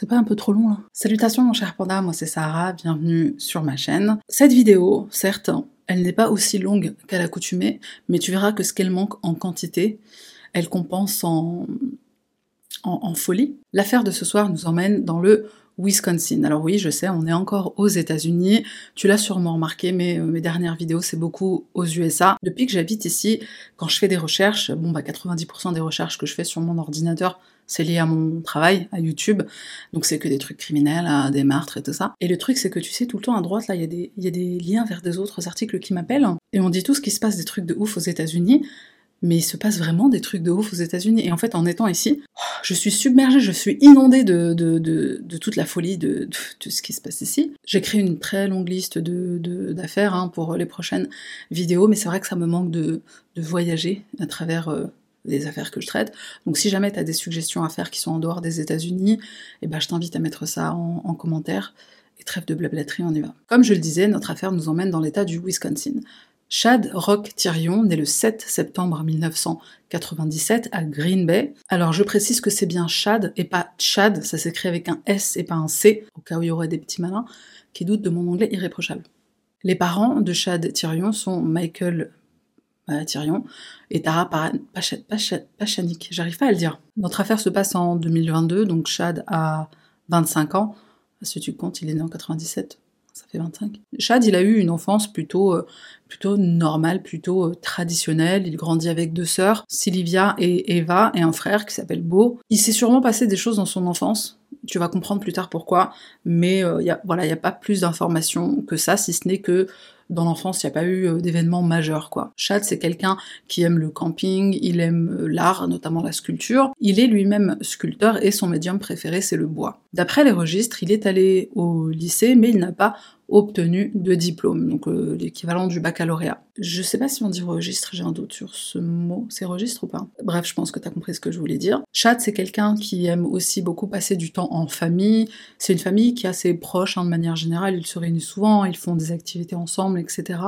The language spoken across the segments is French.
C'est pas un peu trop long là? Salutations mon cher panda, moi c'est Sarah, bienvenue sur ma chaîne. Cette vidéo, certes, elle n'est pas aussi longue qu'à l'accoutumée, mais tu verras que ce qu'elle manque en quantité, elle compense en, en, folie. L'affaire de ce soir nous emmène dans le Wisconsin. Alors oui, je sais, on est encore aux États-Unis. Tu l'as sûrement remarqué, mais euh, mes dernières vidéos, c'est beaucoup aux USA. Depuis que j'habite ici, quand je fais des recherches, bon bah 90% des recherches que je fais sur mon ordinateur, c'est lié à mon travail, à YouTube. Donc c'est que des trucs criminels, des meurtres et tout ça. Et le truc, c'est que tu sais, tout le temps à droite, là, il y, y, a des liens vers des autres articles qui m'appellent. Et on dit tout ce qui se passe des trucs de ouf aux États-Unis mais il se passe vraiment des trucs de ouf aux États-Unis. Et en fait, en étant ici, je suis submergée, je suis inondée de, de, toute la folie de, de, ce qui se passe ici. J'ai créé une très longue liste d'affaires hein, pour les prochaines vidéos, mais c'est vrai que ça me manque de, voyager à travers euh, les affaires que je traite. Donc si jamais tu as des suggestions à faire qui sont en dehors des États-Unis, eh ben, je t'invite à mettre ça en, en commentaire. Et trêve de blablaterie, on y va. Comme je le disais, notre affaire nous emmène dans l'état du Wisconsin. Chad Rock Tyrion, né le 7 septembre 1997 à Green Bay. Alors je précise que c'est bien Chad et pas Chad, ça s'écrit avec un S et pas un C, au cas où il y aurait des petits malins qui doutent de mon anglais irréprochable. Les parents de Chad Tyrion sont Michael euh, Tyrion et Tara Pachanik, j'arrive pas à le dire. Notre affaire se passe en 2022, donc Chad a 25 ans. Si tu comptes, il est né en 97, ça fait 25. Chad, il a eu une enfance plutôt, euh, plutôt normale, plutôt euh, traditionnelle. Il grandit avec deux sœurs, Sylvia et Eva, et un frère qui s'appelle Beau. Il s'est sûrement passé des choses dans son enfance. Tu vas comprendre plus tard pourquoi, mais euh, voilà, il n'y a pas plus d'informations que ça, si ce n'est que dans l'enfance, il n'y a pas eu d'événements majeurs. Chad, c'est quelqu'un qui aime le camping, il aime l'art, notamment la sculpture. Il est lui-même sculpteur et son médium préféré, c'est le bois. D'après les registres, il est allé au lycée, mais il n'a pas obtenu de diplôme, donc euh, l'équivalent du baccalauréat. Je sais pas si on dit registre, j'ai un doute sur ce mot. C'est registre ou pas? Bref, je pense que tu as compris ce que je voulais dire. Chad, c'est quelqu'un qui aime aussi beaucoup passer du temps en famille. C'est une famille qui est assez proche, hein, de manière générale. Ils se réunissent souvent, ils font des activités ensemble, etc.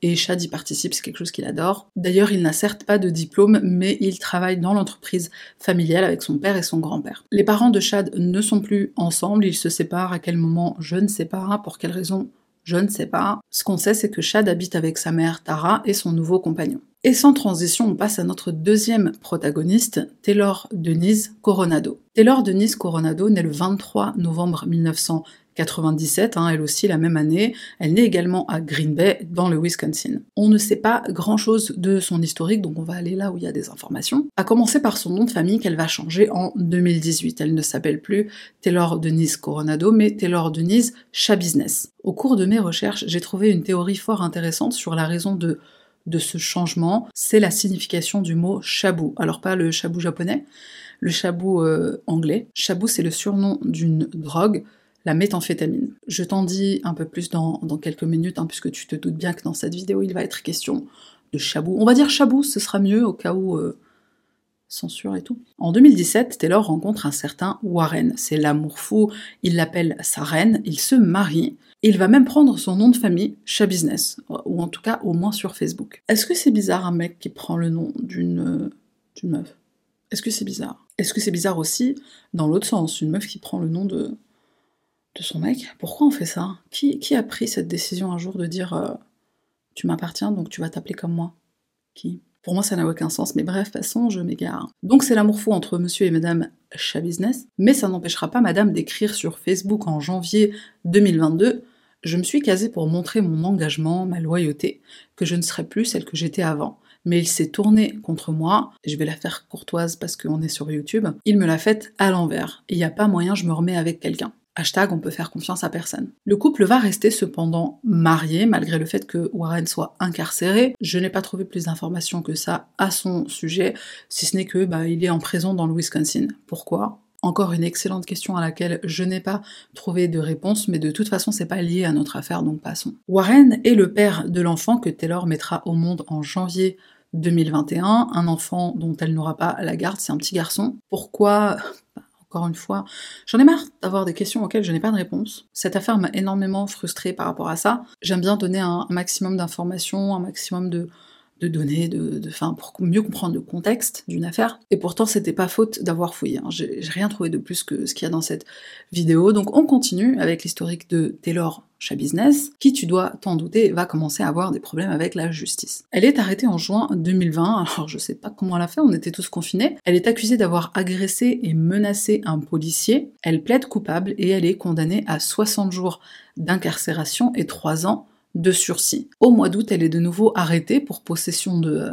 Et Chad y participe, c'est quelque chose qu'il adore. D'ailleurs, il n'a certes pas de diplôme, mais il travaille dans l'entreprise familiale avec son père et son grand-père. Les parents de Chad ne sont plus ensemble, ils se séparent. À quel moment? Je ne sais pas. Pour quelle raison? Je ne sais pas. Ce qu'on sait, c'est que Chad habite avec sa mère Tara et son nouveau compagnon. Et sans transition, on passe à notre deuxième protagoniste, Taylor Denise Coronado. Taylor Denise Coronado naît le 23 novembre 1900 97, hein, elle aussi la même année. Elle naît également à Green Bay, dans le Wisconsin. On ne sait pas grand-chose de son historique, donc on va aller là où il y a des informations. À commencer par son nom de famille qu'elle va changer en 2018. Elle ne s'appelle plus Taylor Denise Coronado, mais Taylor Denise Chabusiness. Au cours de mes recherches, j'ai trouvé une théorie fort intéressante sur la raison de de ce changement, c'est la signification du mot chabou. Alors pas le chabou japonais, le chabou euh, anglais. Chabou, c'est le surnom d'une drogue la méthamphétamine. Je t'en dis un peu plus dans, quelques minutes, hein, puisque tu te doutes bien que dans cette vidéo, il va être question de chabou. On va dire chabou, ce sera mieux au cas où euh, censure et tout. En 2017, Taylor rencontre un certain Warren. C'est l'amour fou, il l'appelle sa reine, il se marie. Il va même prendre son nom de famille, Chabusiness, ou en tout cas au moins sur Facebook. Est-ce que c'est bizarre un mec qui prend le nom d'une d'une meuf? Est-ce que c'est bizarre? Est-ce que c'est bizarre aussi dans l'autre sens, une meuf qui prend le nom de de son mec. Pourquoi on fait ça? Qui, qui, a pris cette décision un jour de dire euh, tu m'appartiens donc tu vas t'appeler comme moi? Qui? Pour moi ça n'a aucun sens, mais bref, façon je m'égare. Donc c'est l'amour fou entre monsieur et madame Chabusiness, mais ça n'empêchera pas madame d'écrire sur Facebook en janvier 2022 je me suis casée pour montrer mon engagement, ma loyauté, que je ne serai plus celle que j'étais avant. Mais il s'est tourné contre moi, je vais la faire courtoise parce qu'on est sur YouTube, il me l'a faite à l'envers. Il n'y a pas moyen, je me remets avec quelqu'un. Hashtag on peut faire confiance à personne. Le couple va rester cependant marié malgré le fait que Warren soit incarcéré. Je n'ai pas trouvé plus d'informations que ça à son sujet, si ce n'est que bah, il est en prison dans le Wisconsin. Pourquoi? Encore une excellente question à laquelle je n'ai pas trouvé de réponse, mais de toute façon c'est pas lié à notre affaire, donc passons. Warren est le père de l'enfant que Taylor mettra au monde en janvier 2021, un enfant dont elle n'aura pas la garde, c'est un petit garçon. Pourquoi? Encore une fois, j'en ai marre d'avoir des questions auxquelles je n'ai pas de réponse. Cette affaire m'a énormément frustrée par rapport à ça. J'aime bien donner un, maximum d'informations, un maximum de, de données, de, fin, pour mieux comprendre le contexte d'une affaire. Et pourtant, c'était pas faute d'avoir fouillé. Hein. J'ai rien trouvé de plus que ce qu'il y a dans cette vidéo. Donc, on continue avec l'historique de Taylor chez Business, qui, tu dois t'en douter, va commencer à avoir des problèmes avec la justice. Elle est arrêtée en juin 2020, alors je sais pas comment elle a fait, on était tous confinés. Elle est accusée d'avoir agressé et menacé un policier. Elle plaide coupable et elle est condamnée à 60 jours d'incarcération et 3 ans de sursis. Au mois d'août, elle est de nouveau arrêtée pour possession de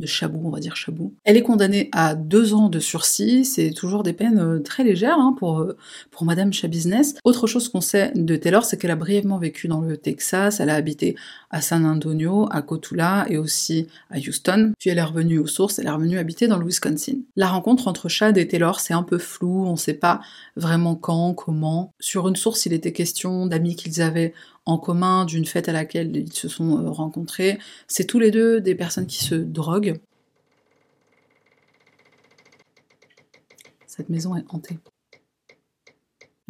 de Chabou, on va dire Chabou. Elle est condamnée à deux ans de sursis, c'est toujours des peines euh, très légères hein, pour, euh, pour Madame Chabusiness. Autre chose qu'on sait de Taylor, c'est qu'elle a brièvement vécu dans le Texas, elle a habité à San Antonio, à Cotula et aussi à Houston. Puis elle est revenue aux sources, elle est revenue habiter dans le Wisconsin. La rencontre entre Chad et Taylor, c'est un peu flou, on sait pas vraiment quand, comment. Sur une source, il était question d'amis qu'ils avaient en commun d'une fête à laquelle ils se sont euh, rencontrés. C'est tous les deux des personnes qui se droguent. Cette maison est hantée.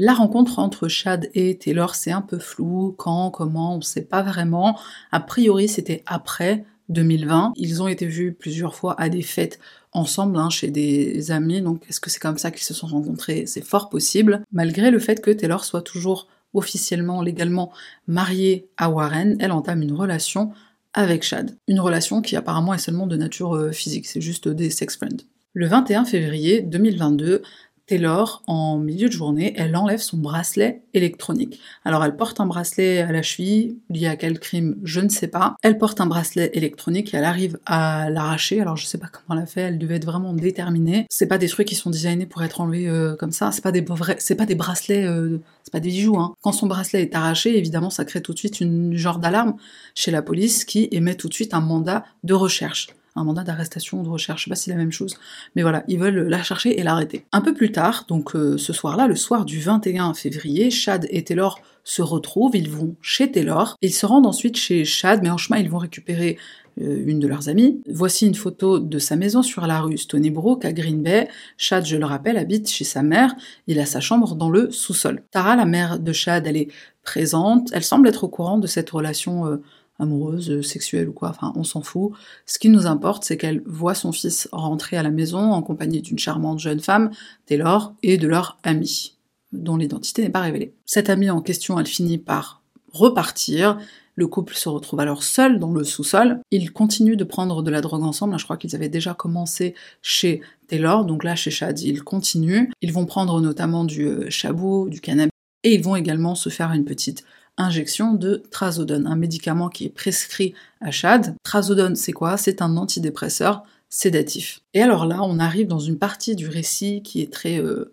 La rencontre entre Chad et Taylor, c'est un peu flou. Quand, comment, on ne sait pas vraiment. A priori, c'était après 2020. Ils ont été vus plusieurs fois à des fêtes ensemble hein, chez des amis. Donc, est-ce que c'est comme ça qu'ils se sont rencontrés? C'est fort possible. Malgré le fait que Taylor soit toujours officiellement, légalement mariée à Warren, elle entame une relation avec Chad. Une relation qui apparemment est seulement de nature euh, physique, c'est juste des sex friends. Le 21 février 2022, Taylor, en milieu de journée, elle enlève son bracelet électronique. Alors elle porte un bracelet à la cheville, lié à quel crime, je ne sais pas. Elle porte un bracelet électronique et elle arrive à l'arracher. Alors je sais pas comment elle a fait, elle devait être vraiment déterminée. C'est pas des trucs qui sont designés pour être enlevés euh, comme ça. C'est pas des pas des bracelets, euh, c'est pas des bijoux. Hein. Quand son bracelet est arraché, évidemment, ça crée tout de suite une genre d'alarme chez la police qui émet tout de suite un mandat de recherche un mandat d'arrestation ou de recherche, je sais pas si c'est la même chose, mais voilà, ils veulent la chercher et l'arrêter. Un peu plus tard, donc euh, ce soir-là, le soir du 21 février, Chad et Taylor se retrouvent, ils vont chez Taylor, ils se rendent ensuite chez Chad, mais en chemin ils vont récupérer euh, une de leurs amies. Voici une photo de sa maison sur la rue Stony Brook à Green Bay. Chad, je le rappelle, habite chez sa mère. Il a sa chambre dans le sous-sol. Tara, la mère de Chad, elle est présente. Elle semble être au courant de cette relation euh, amoureuse, euh, sexuelle ou quoi, enfin on s'en fout. Ce qui nous importe, c'est qu'elle voit son fils rentrer à la maison en compagnie d'une charmante jeune femme, Taylor, et de leur amie, dont l'identité n'est pas révélée. Cette amie en question, elle finit par repartir. Le couple se retrouve alors seul dans le sous-sol. Ils continuent de prendre de la drogue ensemble. Je crois qu'ils avaient déjà commencé chez Taylor, donc là chez Chad, ils continuent. Ils vont prendre notamment du euh, chabou, du cannabis, et ils vont également se faire une petite injection de trazodone, un médicament qui est prescrit à Chad. Trazodone, c'est quoi? C'est un antidépresseur sédatif. Et alors là, on arrive dans une partie du récit qui est très euh,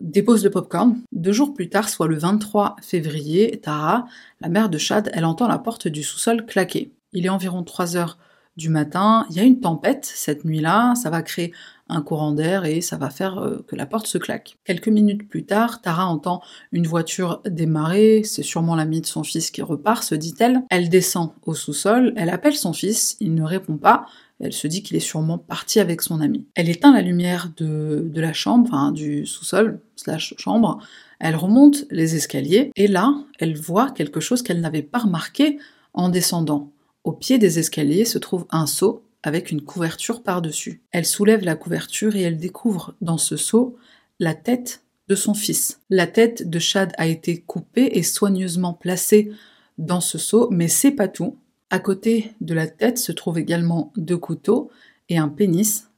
dépose de popcorn. Deux jours plus tard, soit le 23 février, Tara, la mère de Chad, elle entend la porte du sous-sol claquer. Il est environ 3 heures du matin, il y a une tempête cette nuit-là, ça va créer un courant d'air et ça va faire euh, que la porte se claque. Quelques minutes plus tard, Tara entend une voiture démarrer, c'est sûrement l'ami de son fils qui repart, se dit-elle. Elle descend au sous-sol, elle appelle son fils, il ne répond pas, elle se dit qu'il est sûrement parti avec son ami. Elle éteint la lumière de, de la chambre, enfin du sous-sol, slash chambre, elle remonte les escaliers, et là, elle voit quelque chose qu'elle n'avait pas remarqué en descendant. Au pied des escaliers se trouve un seau avec une couverture par-dessus. Elle soulève la couverture et elle découvre dans ce seau la tête de son fils. La tête de Chad a été coupée et soigneusement placée dans ce seau, mais c'est pas tout. À côté de la tête se trouvent également deux couteaux et un pénis,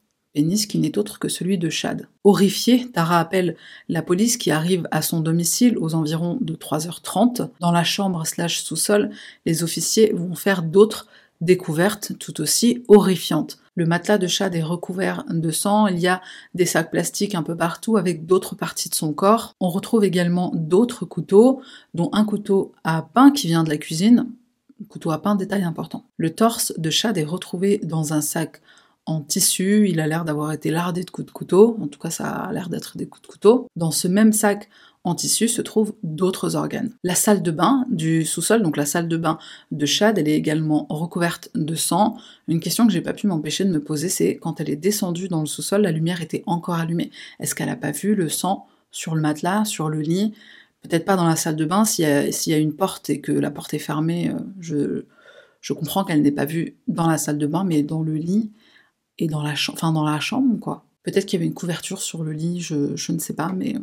qui n'est autre que celui de Chad. Horrifiée, Tara appelle la police qui arrive à son domicile aux environs de 3h30. Dans la chambre slash sous-sol, les officiers vont faire d'autres découverte tout aussi horrifiante. Le matelas de Chad est recouvert de sang, il y a des sacs plastiques un peu partout avec d'autres parties de son corps. On retrouve également d'autres couteaux, dont un couteau à pain qui vient de la cuisine. Couteau à pain, détail important. Le torse de Chad est retrouvé dans un sac en tissu, il a l'air d'avoir été lardé de coups de couteau, en tout cas ça a l'air d'être des coups de couteau. Dans ce même sac, en tissu se trouvent d'autres organes. La salle de bain du sous-sol, donc la salle de bain de Chad, elle est également recouverte de sang. Une question que j'ai pas pu m'empêcher de me poser, c'est quand elle est descendue dans le sous-sol, la lumière était encore allumée. Est-ce qu'elle a pas vu le sang sur le matelas, sur le lit? Peut-être pas dans la salle de bain, s'il y, a une porte et que la porte est fermée, euh, je Je comprends qu'elle n'ait pas vu dans la salle de bain, mais dans le lit et dans la, enfin, dans la chambre, quoi. Peut-être qu'il y avait une couverture sur le lit, je, je ne sais pas, mais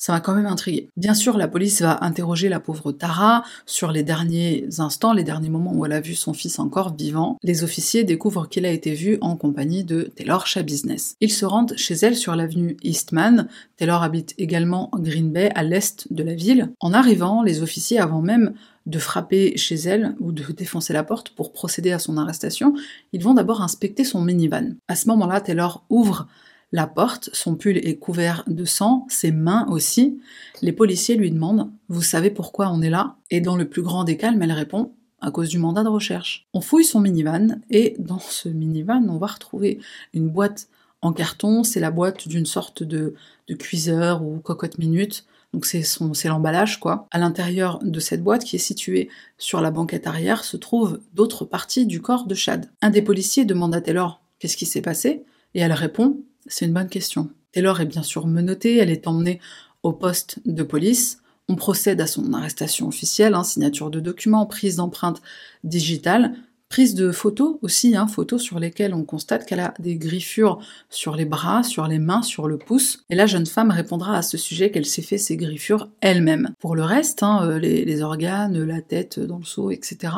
ça m'a quand même intrigué. Bien sûr, la police va interroger la pauvre Tara sur les derniers instants, les derniers moments où elle a vu son fils encore vivant. Les officiers découvrent qu'il a été vu en compagnie de Taylor Shah Business. Ils se rendent chez elle sur l'avenue Eastman. Taylor habite également Green Bay, à l'est de la ville. En arrivant, les officiers, avant même de frapper chez elle ou de défoncer la porte pour procéder à son arrestation, ils vont d'abord inspecter son minivan. À ce moment-là, Taylor ouvre la porte, son pull est couvert de sang, ses mains aussi. Les policiers lui demandent Vous savez pourquoi on est là? Et dans le plus grand des calmes, elle répond à cause du mandat de recherche. On fouille son minivan et dans ce minivan, on va retrouver une boîte en carton. C'est la boîte d'une sorte de, cuiseur ou cocotte minute. Donc c'est c'est l'emballage quoi. À l'intérieur de cette boîte qui est située sur la banquette arrière se trouvent d'autres parties du corps de Chad. Un des policiers demande à Taylor qu'est-ce qui s'est passé? Et elle répond c'est une bonne question. Taylor est bien sûr menottée, elle est emmenée au poste de police. On procède à son arrestation officielle, hein, signature de documents, prise d'empreintes digitales, prise de photos aussi, hein, photos sur lesquelles on constate qu'elle a des griffures sur les bras, sur les mains, sur le pouce. Et la jeune femme répondra à ce sujet qu'elle s'est fait ces griffures elle-même. Pour le reste, hein, euh, les, les organes, la tête dans le seau, etc.,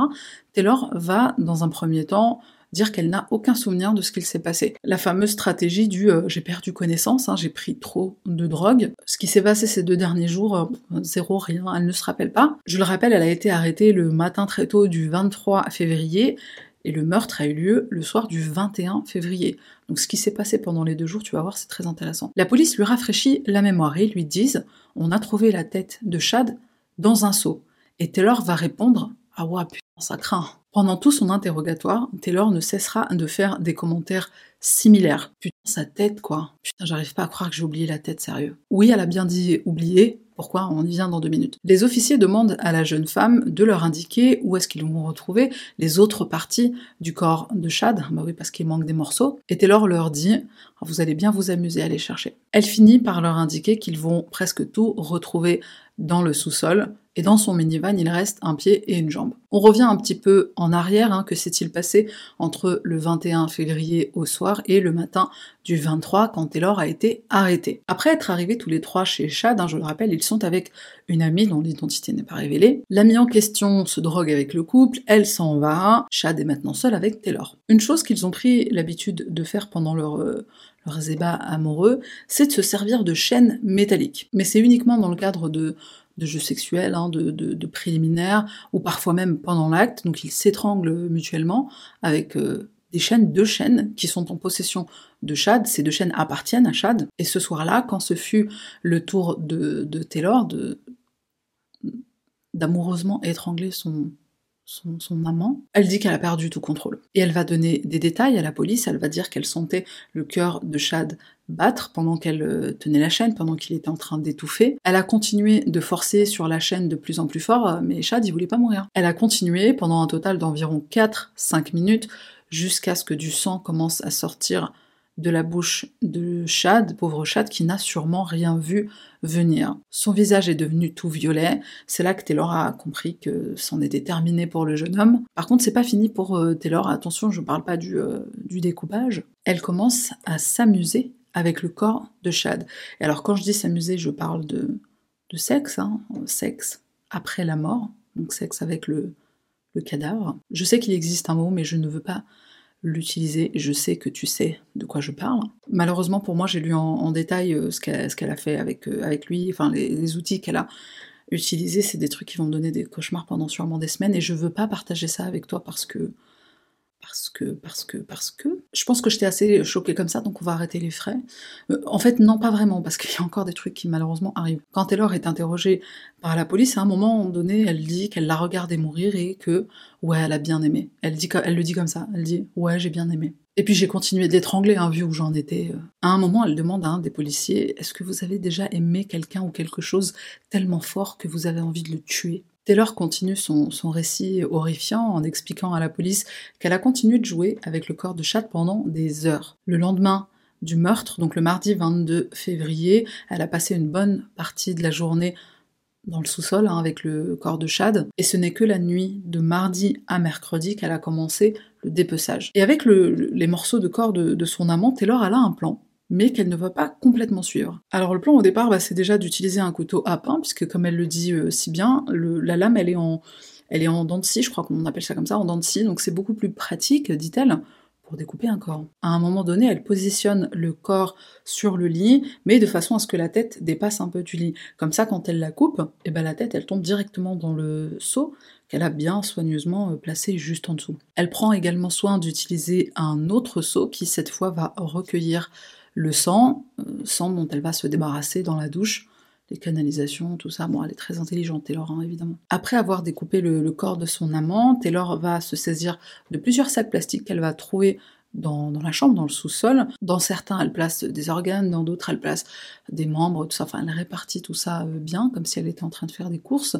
Taylor va, dans un premier temps, dire qu'elle n'a aucun souvenir de ce qu'il s'est passé. La fameuse stratégie du euh, j'ai perdu connaissance, hein, j'ai pris trop de drogue. Ce qui s'est passé ces deux derniers jours, euh, zéro, rien, elle ne se rappelle pas. Je le rappelle, elle a été arrêtée le matin très tôt du 23 février et le meurtre a eu lieu le soir du 21 février. Donc ce qui s'est passé pendant les deux jours, tu vas voir, c'est très intéressant. La police lui rafraîchit la mémoire et lui disent on a trouvé la tête de Chad dans un seau. Et Taylor va répondre ah ouais, putain, ça craint. Pendant tout son interrogatoire, Taylor ne cessera de faire des commentaires similaires. Putain, sa tête, quoi. Putain, j'arrive pas à croire que j'ai oublié la tête, sérieux. Oui, elle a bien dit oublier. Pourquoi? On y vient dans deux minutes. Les officiers demandent à la jeune femme de leur indiquer où est-ce qu'ils vont retrouver les autres parties du corps de Chad. Bah oui, parce qu'il manque des morceaux. Et Taylor leur dit vous allez bien vous amuser à les chercher. Elle finit par leur indiquer qu'ils vont presque tout retrouver dans le sous-sol, et dans son minivan, il reste un pied et une jambe. On revient un petit peu en arrière, hein, que s'est-il passé entre le 21 février au soir et le matin du 23 quand Taylor a été arrêté. Après être arrivés tous les trois chez Chad, hein, je le rappelle, ils sont avec une amie dont l'identité n'est pas révélée. L'amie en question se drogue avec le couple, elle s'en va, Chad est maintenant seul avec Taylor. Une chose qu'ils ont pris l'habitude de faire pendant leur, euh, leurs ébats amoureux, c'est de se servir de chaînes métalliques. Mais c'est uniquement dans le cadre de de jeux sexuels, hein, de, préliminaires, ou parfois même pendant l'acte. Donc ils s'étranglent mutuellement avec euh, des chaînes, deux chaînes qui sont en possession de Chad. Ces deux chaînes appartiennent à Chad. Et ce soir-là, quand ce fut le tour de, de Taylor de d'amoureusement étrangler son, son, amant, elle dit qu'elle a perdu tout contrôle. Et elle va donner des détails à la police, elle va dire qu'elle sentait le cœur de Chad battre pendant qu'elle euh, tenait la chaîne, pendant qu'il était en train d'étouffer. Elle a continué de forcer sur la chaîne de plus en plus fort, euh, mais Chad, il voulait pas mourir. Elle a continué pendant un total d'environ 4-5 minutes, jusqu'à ce que du sang commence à sortir de la bouche de Chad, pauvre Chad, qui n'a sûrement rien vu venir. Son visage est devenu tout violet. C'est là que Taylor a compris que c'en était terminé pour le jeune homme. Par contre, c'est pas fini pour euh, Taylor. Attention, je parle pas du, euh, du découpage. Elle commence à s'amuser avec le corps de Chad. Et alors, quand je dis s'amuser, je parle de, sexe, hein, sexe après la mort, donc sexe avec le cadavre. Je sais qu'il existe un mot, mais je ne veux pas l'utiliser. Je sais que tu sais de quoi je parle. Malheureusement pour moi, j'ai lu en, détail euh, ce qu'elle a fait avec, euh, avec lui, enfin les, outils qu'elle a utilisés, c'est des trucs qui vont me donner des cauchemars pendant sûrement des semaines et je veux pas partager ça avec toi parce que parce que, parce que, parce que. Je pense que j'étais assez choquée comme ça, donc on va arrêter les frais. Euh, en fait, non, pas vraiment, parce qu'il y a encore des trucs qui malheureusement arrivent. Quand Taylor est interrogée par la police, à un moment donné, elle dit qu'elle l'a regardé mourir et que, ouais, elle a bien aimé. Elle, le dit comme ça, elle dit, ouais, j'ai bien aimé. Et puis j'ai continué d'étrangler, hein, vu où j'en étais. Euh. À un moment, elle demande à un des policiers, est-ce que vous avez déjà aimé quelqu'un ou quelque chose tellement fort que vous avez envie de le tuer? Taylor continue son, récit horrifiant en expliquant à la police qu'elle a continué de jouer avec le corps de Chad pendant des heures. Le lendemain du meurtre, donc le mardi 22 février, elle a passé une bonne partie de la journée dans le sous-sol hein, avec le corps de Chad, et ce n'est que la nuit de mardi à mercredi qu'elle a commencé le dépeçage. Et avec les morceaux de corps de, son amant, Taylor a un plan mais qu'elle ne va pas complètement suivre. Alors le plan au départ, bah, c'est déjà d'utiliser un couteau à pain, puisque comme elle le dit euh, si bien, la lame elle est en, elle est en dents de scie, je crois qu'on appelle ça comme ça, en dents de scie, donc c'est beaucoup plus pratique, dit-elle, pour découper un corps. À un moment donné, elle positionne le corps sur le lit, mais de façon à ce que la tête dépasse un peu du lit. Comme ça, quand elle la coupe, et eh ben la tête, elle tombe directement dans le seau qu'elle a bien soigneusement euh, placé juste en dessous. Elle prend également soin d'utiliser un autre seau qui, cette fois, va recueillir le sang, euh, sang dont elle va se débarrasser dans la douche les canalisations, tout ça. Bon, elle est très intelligente, Taylor, hein, évidemment. Après avoir découpé le, corps de son amant, Taylor va se saisir de plusieurs sacs plastiques qu'elle va trouver dans, la chambre, dans le sous-sol. Dans certains, elle place des organes, dans d'autres, elle place des membres, tout ça. Enfin, elle répartit tout ça euh, bien, comme si elle était en train de faire des courses.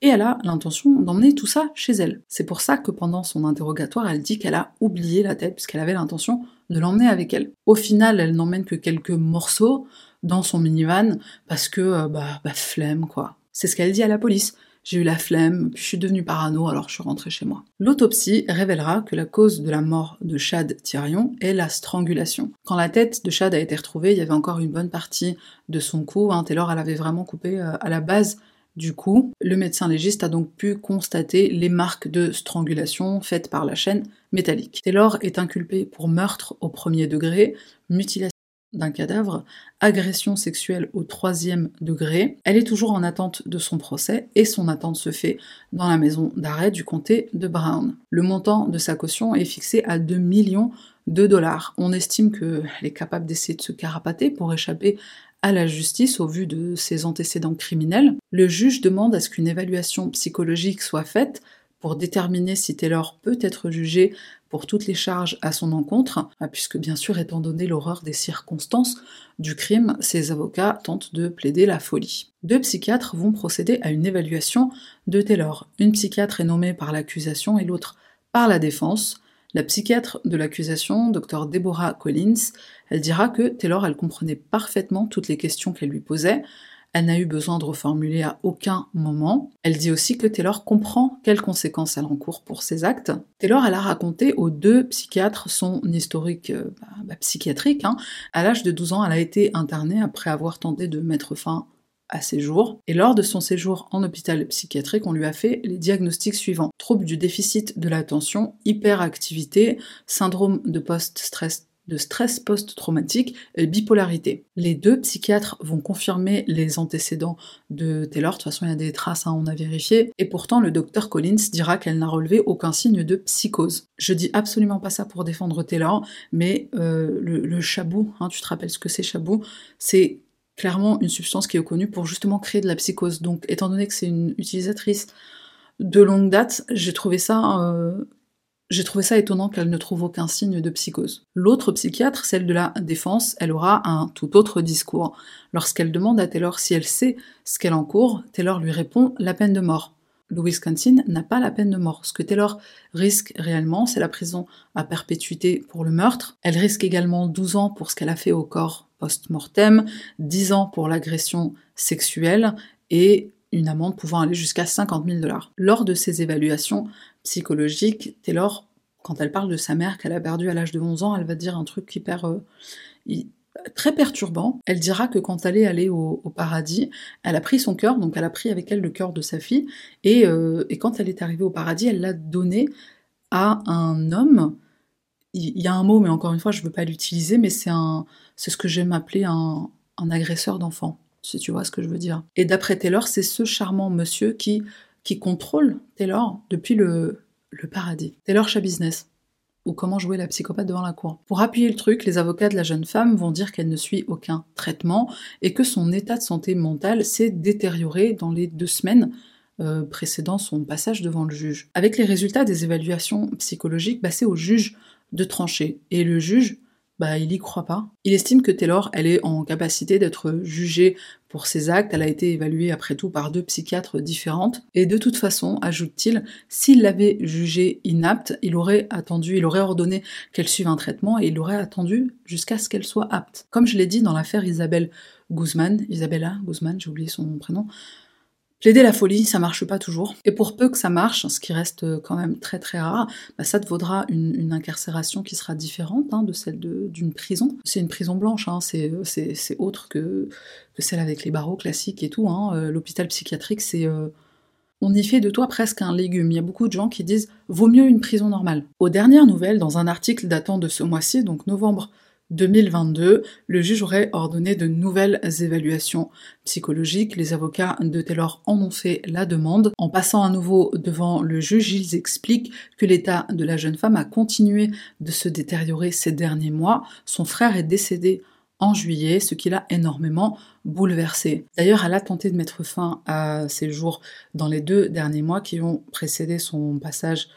Et elle a l'intention d'emmener tout ça chez elle. C'est pour ça que pendant son interrogatoire, elle dit qu'elle a oublié la tête, puisqu'elle avait l'intention l'emmener avec elle. Au final, elle n'emmène que quelques morceaux, dans son minivan parce que, euh, bah, bah, flemme, quoi. C'est ce qu'elle dit à la police. J'ai eu la flemme, puis je suis devenue parano, alors je suis rentrée chez moi. L'autopsie révélera que la cause de la mort de Chad Thirion est la strangulation. Quand la tête de Chad a été retrouvée, il y avait encore une bonne partie de son cou. Hein. Taylor, elle avait vraiment coupé euh, à la base du cou. Le médecin légiste a donc pu constater les marques de strangulation faites par la chaîne métallique. Taylor est inculpé pour meurtre au premier degré, mutilation d'un cadavre, agression sexuelle au troisième degré. Elle est toujours en attente de son procès et son attente se fait dans la maison d'arrêt du comté de Brown. Le montant de sa caution est fixé à 2 millions de dollars. On estime qu'elle est capable d'essayer de se carapater pour échapper à la justice au vu de ses antécédents criminels. Le juge demande à ce qu'une évaluation psychologique soit faite pour déterminer si Taylor peut être jugé pour toutes les charges à son encontre, ah, puisque bien sûr, étant donné l'horreur des circonstances du crime, ses avocats tentent de plaider la folie. Deux psychiatres vont procéder à une évaluation de Taylor. Une psychiatre est nommée par l'accusation et l'autre par la défense. La psychiatre de l'accusation, Dr Deborah Collins, elle dira que Taylor, elle comprenait parfaitement toutes les questions qu'elle lui posait, elle n'a eu besoin de reformuler à aucun moment. Elle dit aussi que Taylor comprend quelles conséquences elle encourt pour ses actes. Taylor, elle a raconté aux deux psychiatres son historique euh, bah, bah, psychiatrique. Hein. À l'âge de 12 ans, elle a été internée après avoir tenté de mettre fin à ses jours. Et lors de son séjour en hôpital psychiatrique, on lui a fait les diagnostics suivants. Trouble du déficit de l'attention, hyperactivité, syndrome de post-stress de stress post-traumatique et bipolarité. Les deux psychiatres vont confirmer les antécédents de Taylor, de toute façon il y a des traces, hein, on a vérifié, et pourtant le docteur Collins dira qu'elle n'a relevé aucun signe de psychose. Je dis absolument pas ça pour défendre Taylor, mais euh, le, chabou, hein, tu te rappelles ce que c'est chabou, c'est clairement une substance qui est connue pour justement créer de la psychose. Donc étant donné que c'est une utilisatrice de longue date, j'ai trouvé ça... Euh, j'ai trouvé ça étonnant qu'elle ne trouve aucun signe de psychose. L'autre psychiatre, celle de la défense, elle aura un tout autre discours. Lorsqu'elle demande à Taylor si elle sait ce qu'elle encourt, Taylor lui répond la peine de mort. Le Wisconsin n'a pas la peine de mort. Ce que Taylor risque réellement, c'est la prison à perpétuité pour le meurtre. Elle risque également 12 ans pour ce qu'elle a fait au corps post-mortem, 10 ans pour l'agression sexuelle et une amende pouvant aller jusqu'à 50 000 dollars. Lors de ces évaluations psychologiques, Taylor, quand elle parle de sa mère qu'elle a perdue à l'âge de 11 ans, elle va dire un truc hyper... Euh, très perturbant. Elle dira que quand elle est allée au, paradis, elle a pris son cœur, donc elle a pris avec elle le cœur de sa fille, et, euh, quand elle est arrivée au paradis, elle l'a donné à un homme. Il y, a un mot, mais encore une fois, je ne veux pas l'utiliser, mais c'est un, c'est ce que j'aime appeler un, agresseur d'enfants si tu vois ce que je veux dire. Et d'après Taylor, c'est ce charmant monsieur qui, contrôle Taylor depuis le, le paradis. Taylor chat business ou comment jouer la psychopathe devant la cour. Pour appuyer le truc, les avocats de la jeune femme vont dire qu'elle ne suit aucun traitement et que son état de santé mentale s'est détérioré dans les deux semaines euh, précédant son passage devant le juge. Avec les résultats des évaluations psychologiques, bah, c'est au juge de trancher. Et le juge bah, il y croit pas. Il estime que Taylor, elle est en capacité d'être jugée pour ses actes, elle a été évaluée après tout par deux psychiatres différentes, et de toute façon, ajoute-t-il, s'il l'avait jugée inapte, il aurait attendu, il aurait ordonné qu'elle suive un traitement, et il aurait attendu jusqu'à ce qu'elle soit apte. Comme je l'ai dit dans l'affaire Isabelle Guzman, Isabella Guzman, j'ai oublié son prénom, Plaider la folie, ça marche pas toujours. Et pour peu que ça marche, ce qui reste quand même très très rare, bah, ça te vaudra une, incarcération qui sera différente hein, de celle d'une prison. C'est une prison blanche, hein, c'est autre que, celle avec les barreaux classiques et tout. Hein. Euh, l'hôpital psychiatrique, c'est... Euh, on y fait de toi presque un légume. Il y a beaucoup de gens qui disent vaut mieux une prison normale. Aux dernières nouvelles, dans un article datant de ce mois-ci, donc novembre 2022, le juge aurait ordonné de nouvelles évaluations psychologiques. Les avocats de Taylor en ont fait la demande. En passant à nouveau devant le juge, ils expliquent que l'état de la jeune femme a continué de se détériorer ces derniers mois. Son frère est décédé en juillet, ce qui l'a énormément bouleversé. D'ailleurs, elle a tenté de mettre fin à ses jours dans les deux derniers mois qui ont précédé son passage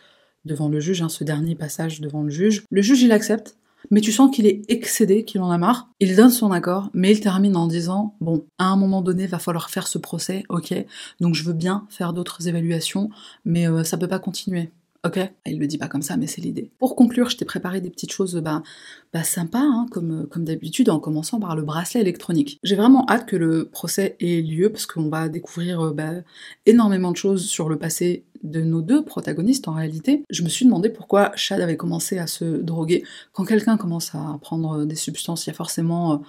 devant le juge, hein, ce dernier passage devant le juge. Le juge, il accepte, mais tu sens qu'il est excédé, qu'il en a marre. Il donne son accord, mais il termine en disant Bon, à un moment donné, va falloir faire ce procès, ok, donc je veux bien faire d'autres évaluations, mais euh, ça peut pas continuer. Ok Il le dit pas comme ça, mais c'est l'idée. Pour conclure, je t'ai préparé des petites choses bah, bah sympas, hein, comme, comme d'habitude, en commençant par le bracelet électronique. J'ai vraiment hâte que le procès ait lieu, parce qu'on va découvrir euh, bah, énormément de choses sur le passé de nos deux protagonistes en réalité. Je me suis demandé pourquoi Chad avait commencé à se droguer. Quand quelqu'un commence à prendre des substances, il y a forcément...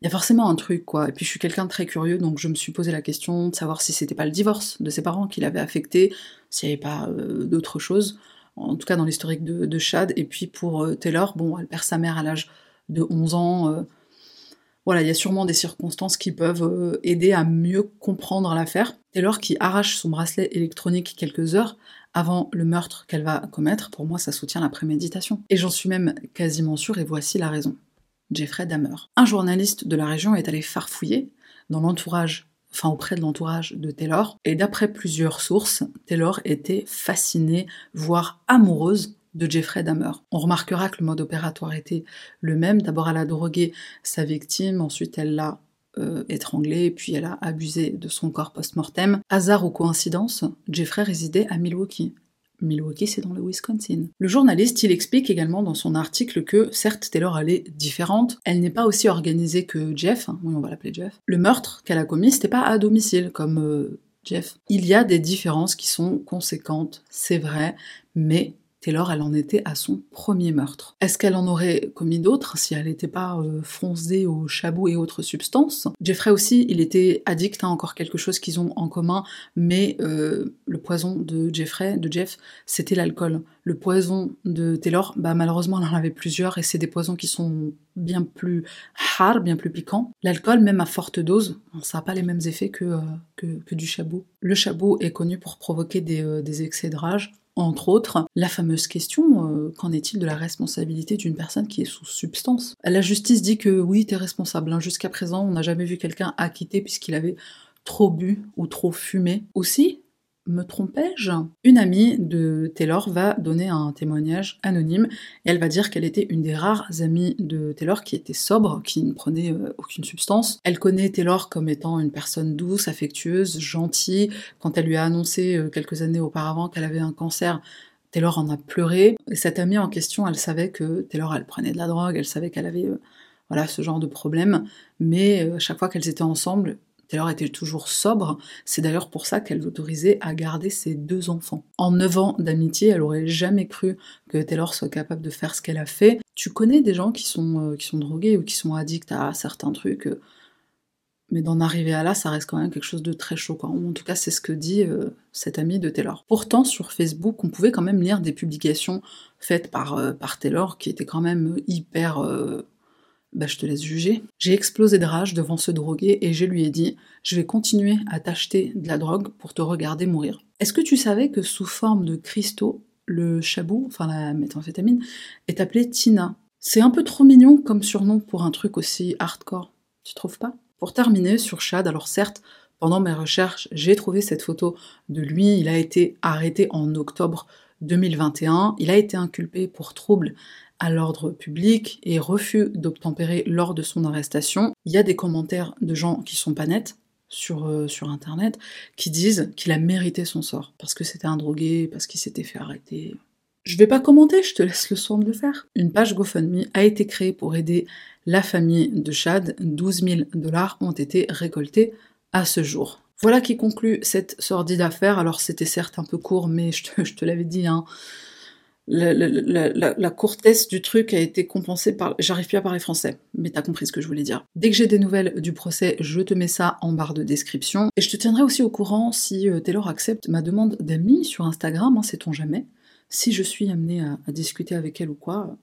Euh, il y a forcément un truc, quoi. Et puis je suis quelqu'un de très curieux, donc je me suis posé la question de savoir si c'était pas le divorce de ses parents qui l'avait affecté, s'il n'y avait pas euh, d'autres choses, en tout cas dans l'historique de, Chad. Et puis pour euh, Taylor, bon, elle perd sa mère à l'âge de 11 ans. Euh, voilà, il y a sûrement des circonstances qui peuvent aider à mieux comprendre l'affaire. Taylor qui arrache son bracelet électronique quelques heures avant le meurtre qu'elle va commettre, pour moi ça soutient la préméditation. Et j'en suis même quasiment sûre, et voici la raison. Jeffrey Dahmer. Un journaliste de la région est allé farfouiller dans l'entourage, enfin auprès de l'entourage de Taylor, et d'après plusieurs sources, Taylor était fascinée, voire amoureuse de Jeffrey Dahmer. On remarquera que le mode opératoire était le même. D'abord, elle a drogué sa victime, ensuite elle l'a euh, étranglé, puis elle a abusé de son corps post-mortem. Hasard ou coïncidence, Jeffrey résidait à Milwaukee. Milwaukee, c'est dans le Wisconsin. Le journaliste, il explique également dans son article que, certes, Taylor, elle est différente, elle n'est pas aussi organisée que Jeff, hein, oui, on va l'appeler Jeff. Le meurtre qu'elle a commis, c'était pas à domicile, comme euh, Jeff. Il y a des différences qui sont conséquentes, c'est vrai, mais Taylor, elle en était à son premier meurtre. Est-ce qu'elle en aurait commis d'autres si elle n'était pas euh, froncée au chabot et autres substances? Jeffrey aussi, il était addict à encore quelque chose qu'ils ont en commun, mais euh, le poison de Jeffrey, de Jeff, c'était l'alcool. Le poison de Taylor, bah malheureusement, elle en avait plusieurs et c'est des poisons qui sont bien plus hard, bien plus piquants. L'alcool, même à forte dose, ça n'a pas les mêmes effets que, euh, que, du chabot. Le chabot est connu pour provoquer des, des excès de rage entre autres, la fameuse question euh, qu'en est-il de la responsabilité d'une personne qui est sous substance? La justice dit que oui, t'es responsable. Hein. Jusqu'à présent, on n'a jamais vu quelqu'un acquitté puisqu'il avait trop bu ou trop fumé. Aussi, me trompais-je? Une amie de Taylor va donner un témoignage anonyme et elle va dire qu'elle était une des rares amies de Taylor qui était sobre, qui ne prenait euh, aucune substance. Elle connaît Taylor comme étant une personne douce, affectueuse, gentille. Quand elle lui a annoncé euh, quelques années auparavant qu'elle avait un cancer, Taylor en a pleuré. Et cette amie en question, elle savait que Taylor, elle prenait de la drogue, elle savait qu'elle avait euh, voilà ce genre de problème, mais chaque fois qu'elles étaient ensemble, Taylor était toujours sobre, c'est d'ailleurs pour ça qu'elle l'autorisait à garder ses deux enfants. En 9 ans d'amitié, elle aurait jamais cru que Taylor soit capable de faire ce qu'elle a fait. Tu connais des gens qui sont, euh, qui sont drogués ou qui sont addicts à certains trucs, euh, mais d'en arriver à là, ça reste quand même quelque chose de très choquant. En tout cas, c'est ce que dit euh, cette amie de Taylor. Pourtant, sur Facebook, on pouvait quand même lire des publications faites par, par Taylor qui étaient quand même hyper bah, je te laisse juger. J'ai explosé de rage devant ce drogué et je lui ai dit Je vais continuer à t'acheter de la drogue pour te regarder mourir. Est-ce que tu savais que sous forme de cristaux, le chabou, enfin la méthamphétamine, est appelé Tina? C'est un peu trop mignon comme surnom pour un truc aussi hardcore, tu trouves pas? Pour terminer sur Chad, alors certes, pendant mes recherches, j'ai trouvé cette photo de lui, il a été arrêté en octobre 2021, il a été inculpé pour trouble à l'ordre public et refus d'obtempérer lors de son arrestation. Il y a des commentaires de gens qui sont pas nets sur, euh, sur internet qui disent qu'il a mérité son sort parce que c'était un drogué, parce qu'il s'était fait arrêter. Je vais pas commenter, je te laisse le soin de le faire. Une page GoFundMe a été créée pour aider la famille de Chad. 12 000 dollars ont été récoltés à ce jour Voilà qui conclut cette sordide affaire. Alors c'était certes un peu court, mais je te, je te l'avais dit, hein, la, courtesse du truc a été compensée par... J'arrive plus à parler français, mais t'as compris ce que je voulais dire. Dès que j'ai des nouvelles du procès, je te mets ça en barre de description. Et je te tiendrai aussi au courant si euh, Taylor accepte ma demande d'amis sur Instagram, hein, sait-on jamais. Si je suis amenée à discuter avec elle ou quoi,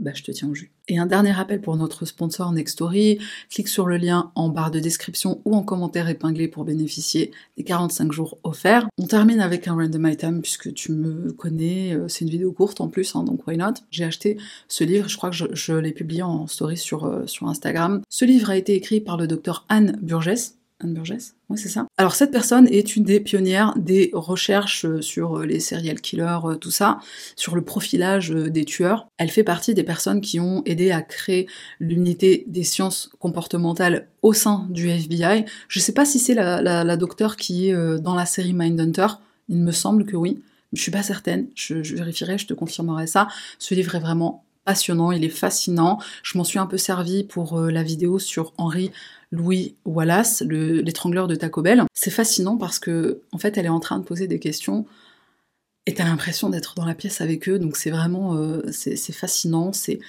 bah, je te tiens au jus. Et un dernier rappel pour notre sponsor Nextory, clique sur le lien en barre de description ou en commentaire épinglé pour bénéficier des 45 jours offerts. On termine avec un random item puisque tu me connais, euh, c'est une vidéo courte en plus, hein, donc why not? J'ai acheté ce livre, je crois que je, l'ai publié en story euh, sur Instagram. Ce livre a été écrit par le docteur Anne Burgess, Anne Burgess Oui, c'est ça. Alors, cette personne est une des pionnières des recherches euh, sur euh, les serial killers, euh, tout ça, sur le profilage des tueurs. Elle fait partie des personnes qui ont aidé à créer l'unité des sciences comportementales au sein du FBI. Je sais pas si c'est la, la, docteure qui est dans la série Mindhunter. Il me semble que oui. Je suis pas certaine. Je, je vérifierai, je te confirmerai ça. Ce livre est vraiment passionnant, il est fascinant. Je m'en suis un peu servi pour la vidéo sur Henri Louis Wallace, l'étrangleur de Taco Bell. C'est fascinant parce que, en fait, elle est en train de poser des questions et t'as l'impression d'être dans la pièce avec eux, donc c'est vraiment euh, c'est fascinant, c'est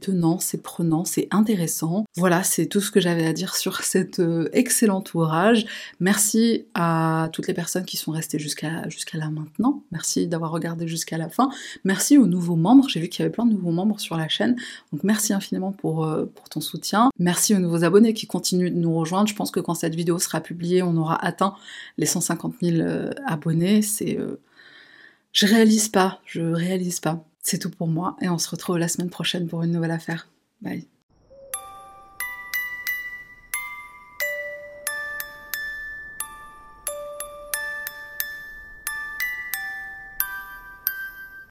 tenant, c'est prenant, c'est intéressant. Voilà, c'est tout ce que j'avais à dire sur cet euh, excellent ouvrage. Merci à toutes les personnes qui sont restées jusqu'à jusqu'à là maintenant. Merci d'avoir regardé jusqu'à la fin. Merci aux nouveaux membres. J'ai vu qu'il y avait plein de nouveaux membres sur la chaîne, donc merci infiniment pour, euh, pour ton soutien. Merci aux nouveaux abonnés qui continuent de nous rejoindre. Je pense que quand cette vidéo sera publiée, on aura atteint les 150 000 abonnés. C'est je réalise pas, je réalise pas. C'est tout pour moi et on se retrouve la semaine prochaine pour une nouvelle affaire. Bye.